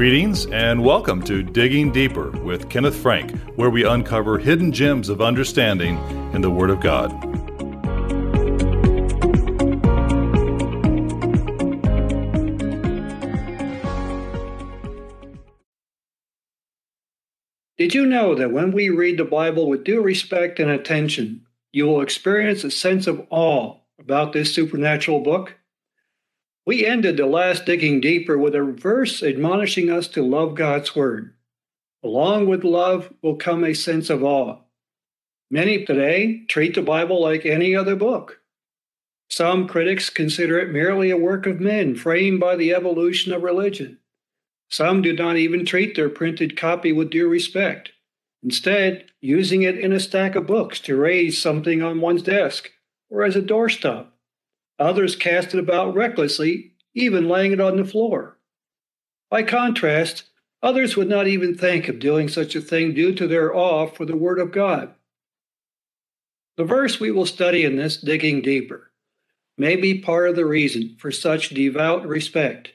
Greetings and welcome to Digging Deeper with Kenneth Frank, where we uncover hidden gems of understanding in the Word of God. Did you know that when we read the Bible with due respect and attention, you will experience a sense of awe about this supernatural book? We ended the last digging deeper with a verse admonishing us to love God's Word. Along with love will come a sense of awe. Many today treat the Bible like any other book. Some critics consider it merely a work of men framed by the evolution of religion. Some do not even treat their printed copy with due respect, instead, using it in a stack of books to raise something on one's desk or as a doorstop. Others cast it about recklessly, even laying it on the floor. By contrast, others would not even think of doing such a thing due to their awe for the Word of God. The verse we will study in this digging deeper may be part of the reason for such devout respect.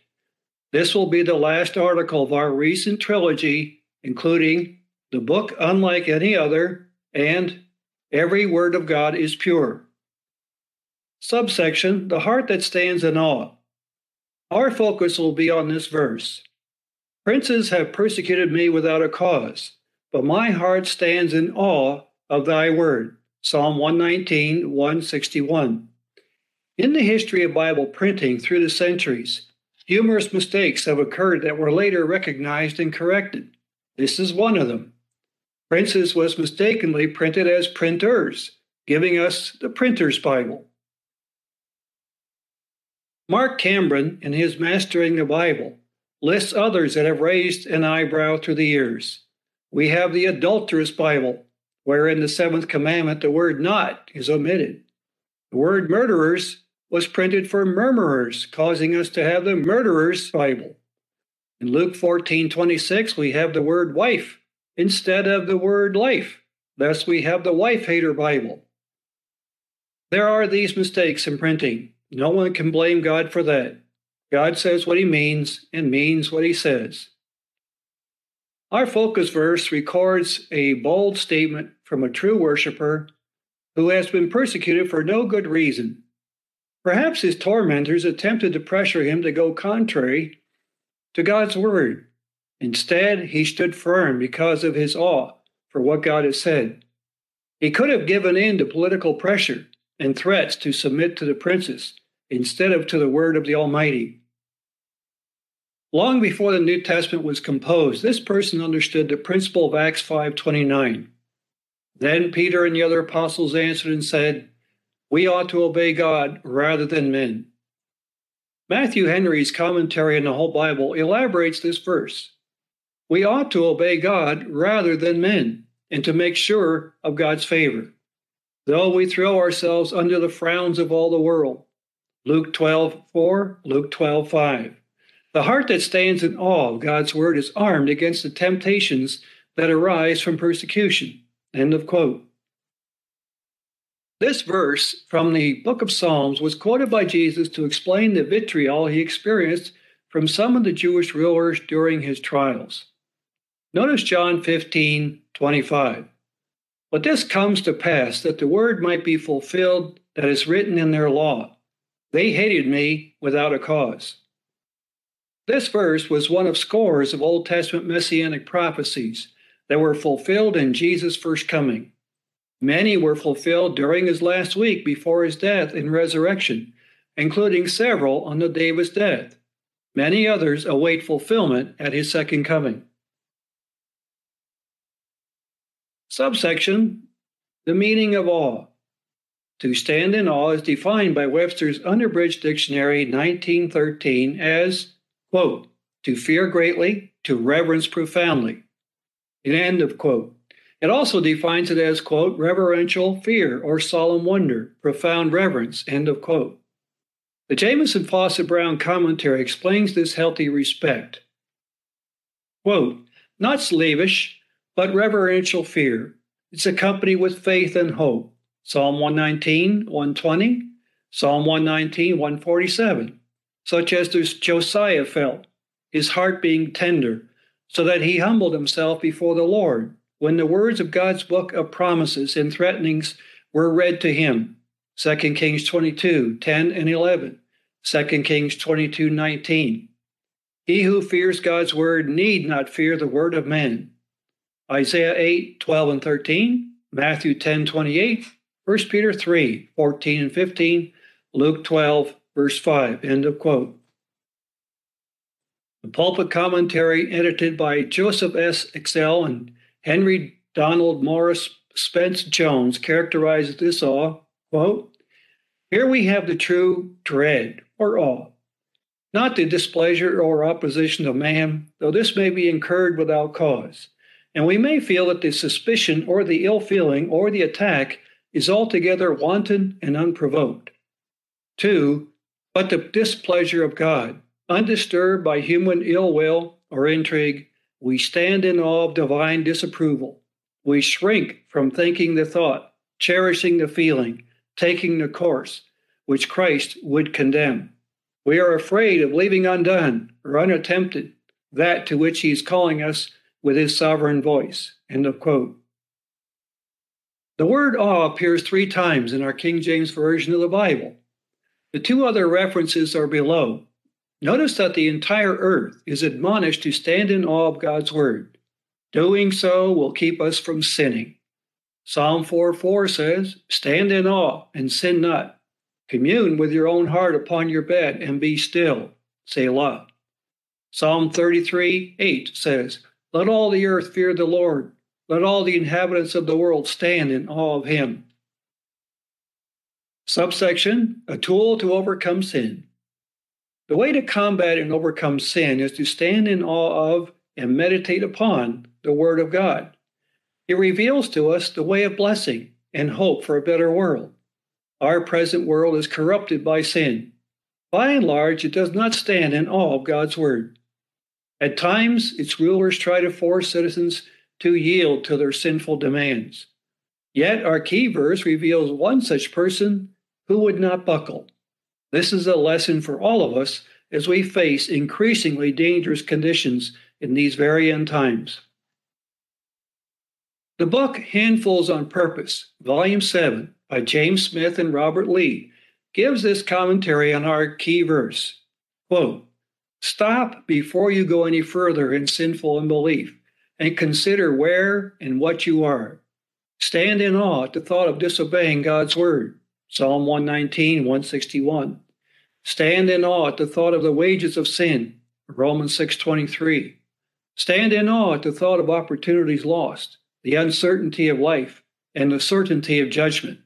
This will be the last article of our recent trilogy, including The Book Unlike Any Other and Every Word of God is Pure. Subsection The Heart That Stands in Awe. Our focus will be on this verse. Princes have persecuted me without a cause, but my heart stands in awe of thy word. Psalm 119, 161. In the history of Bible printing through the centuries, Numerous mistakes have occurred that were later recognized and corrected. This is one of them. Prince's was mistakenly printed as printers, giving us the Printer's Bible. Mark Cameron, in his Mastering the Bible, lists others that have raised an eyebrow through the years. We have the Adulterous Bible, where in the seventh commandment the word not is omitted. The word murderers was printed for murmurers, causing us to have the murderer's Bible. In Luke 14 26, we have the word wife instead of the word life. Thus, we have the wife hater Bible. There are these mistakes in printing. No one can blame God for that. God says what he means and means what he says. Our focus verse records a bold statement from a true worshiper who has been persecuted for no good reason. Perhaps his tormentors attempted to pressure him to go contrary to God's word. Instead, he stood firm because of his awe for what God has said. He could have given in to political pressure and threats to submit to the princes instead of to the word of the Almighty. Long before the New Testament was composed, this person understood the principle of Acts 5:29. Then Peter and the other apostles answered and said, we ought to obey God rather than men. Matthew Henry's commentary on the whole Bible elaborates this verse. We ought to obey God rather than men and to make sure of God's favor, though we throw ourselves under the frowns of all the world. Luke 12 4, Luke 12 5. The heart that stands in awe of God's word is armed against the temptations that arise from persecution. End of quote. This verse from the book of Psalms was quoted by Jesus to explain the vitriol he experienced from some of the Jewish rulers during his trials. Notice John 15 25. But this comes to pass that the word might be fulfilled that is written in their law. They hated me without a cause. This verse was one of scores of Old Testament messianic prophecies that were fulfilled in Jesus' first coming. Many were fulfilled during his last week before his death and resurrection, including several on the day of his death. Many others await fulfillment at his second coming. Subsection The meaning of awe. To stand in awe is defined by Webster's Unabridged Dictionary 1913 as, quote, to fear greatly, to reverence profoundly. End of quote. It also defines it as, quote, reverential fear or solemn wonder, profound reverence, end of quote. The Jamieson Fausset Brown commentary explains this healthy respect. Quote, not slavish, but reverential fear. It's accompanied with faith and hope. Psalm 119, 120, Psalm 119, 147, such as Josiah felt his heart being tender, so that he humbled himself before the Lord when the words of God's book of promises and threatenings were read to him. 2 Kings 22, 10 and 11, 2 Kings 22, 19. He who fears God's word need not fear the word of men. Isaiah 8, 12 and 13, Matthew 10, 28, 1 Peter 3, 14 and 15, Luke 12, verse 5. End of quote. The pulpit commentary edited by Joseph S. Exell and Henry Donald Maurice Spence Jones characterizes this awe, quote, Here we have the true dread or awe, not the displeasure or opposition of man, though this may be incurred without cause. And we may feel that the suspicion or the ill feeling or the attack is altogether wanton and unprovoked. Two, but the displeasure of God, undisturbed by human ill will or intrigue, we stand in awe of divine disapproval. We shrink from thinking the thought, cherishing the feeling, taking the course which Christ would condemn. We are afraid of leaving undone or unattempted that to which he is calling us with his sovereign voice. End of quote. The word awe appears three times in our King James Version of the Bible. The two other references are below, Notice that the entire earth is admonished to stand in awe of God's word. Doing so will keep us from sinning. Psalm 4 4 says, Stand in awe and sin not. Commune with your own heart upon your bed and be still. Selah. Psalm 33 8 says, Let all the earth fear the Lord. Let all the inhabitants of the world stand in awe of him. Subsection A tool to overcome sin. The way to combat and overcome sin is to stand in awe of and meditate upon the Word of God. It reveals to us the way of blessing and hope for a better world. Our present world is corrupted by sin. By and large, it does not stand in awe of God's Word. At times, its rulers try to force citizens to yield to their sinful demands. Yet, our key verse reveals one such person who would not buckle. This is a lesson for all of us as we face increasingly dangerous conditions in these very end times. The book Handfuls on Purpose, Volume 7, by James Smith and Robert Lee, gives this commentary on our key verse. Quote, Stop before you go any further in sinful unbelief and consider where and what you are. Stand in awe at the thought of disobeying God's word. Psalm 119, 161. Stand in awe at the thought of the wages of sin, Romans 6:23. Stand in awe at the thought of opportunities lost, the uncertainty of life, and the certainty of judgment.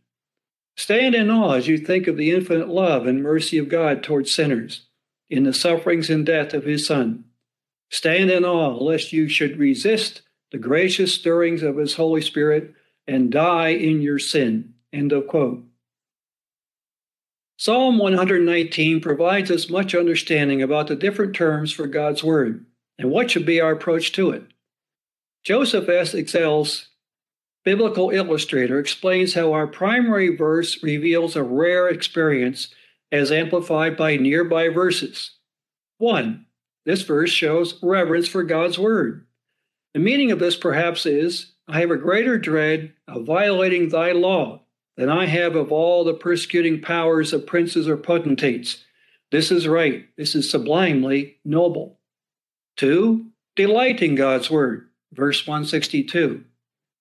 Stand in awe as you think of the infinite love and mercy of God towards sinners in the sufferings and death of his Son. Stand in awe lest you should resist the gracious stirrings of his Holy Spirit and die in your sin. End of quote. Psalm 119 provides us much understanding about the different terms for God's Word and what should be our approach to it. Joseph S. Exell's biblical illustrator explains how our primary verse reveals a rare experience as amplified by nearby verses. 1. This verse shows reverence for God's Word. The meaning of this perhaps is I have a greater dread of violating thy law than I have of all the persecuting powers of princes or potentates. This is right. This is sublimely noble. Two, delight in God's word, verse 162.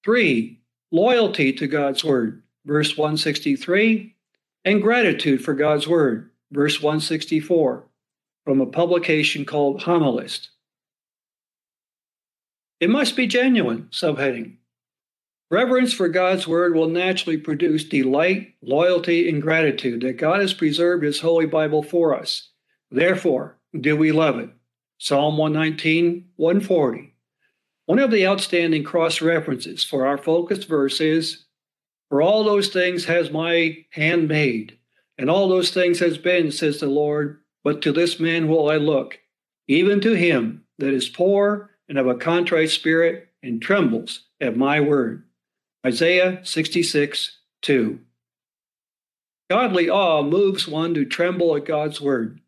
Three, loyalty to God's word, verse 163. And gratitude for God's word, verse 164, from a publication called Homilist. It must be genuine, subheading. Reverence for God's word will naturally produce delight, loyalty, and gratitude that God has preserved his holy Bible for us. Therefore, do we love it? Psalm 119, 140. One of the outstanding cross references for our focused verse is For all those things has my hand made, and all those things has been, says the Lord, but to this man will I look, even to him that is poor and of a contrite spirit and trembles at my word. Isaiah 66 2. Godly awe moves one to tremble at God's word.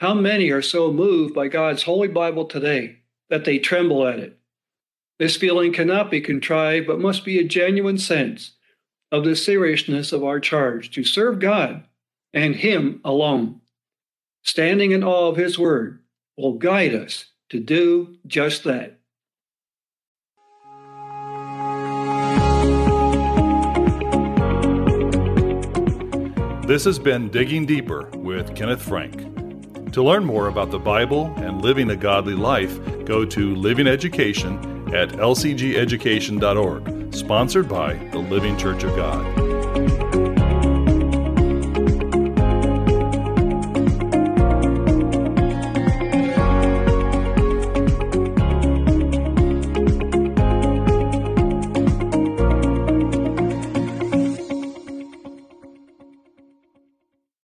How many are so moved by God's Holy Bible today that they tremble at it? This feeling cannot be contrived, but must be a genuine sense of the seriousness of our charge to serve God and Him alone. Standing in awe of His Word will guide us to do just that. This has been Digging Deeper with Kenneth Frank. To learn more about the Bible and living a godly life, go to Living Education at lcgeducation.org, sponsored by the Living Church of God.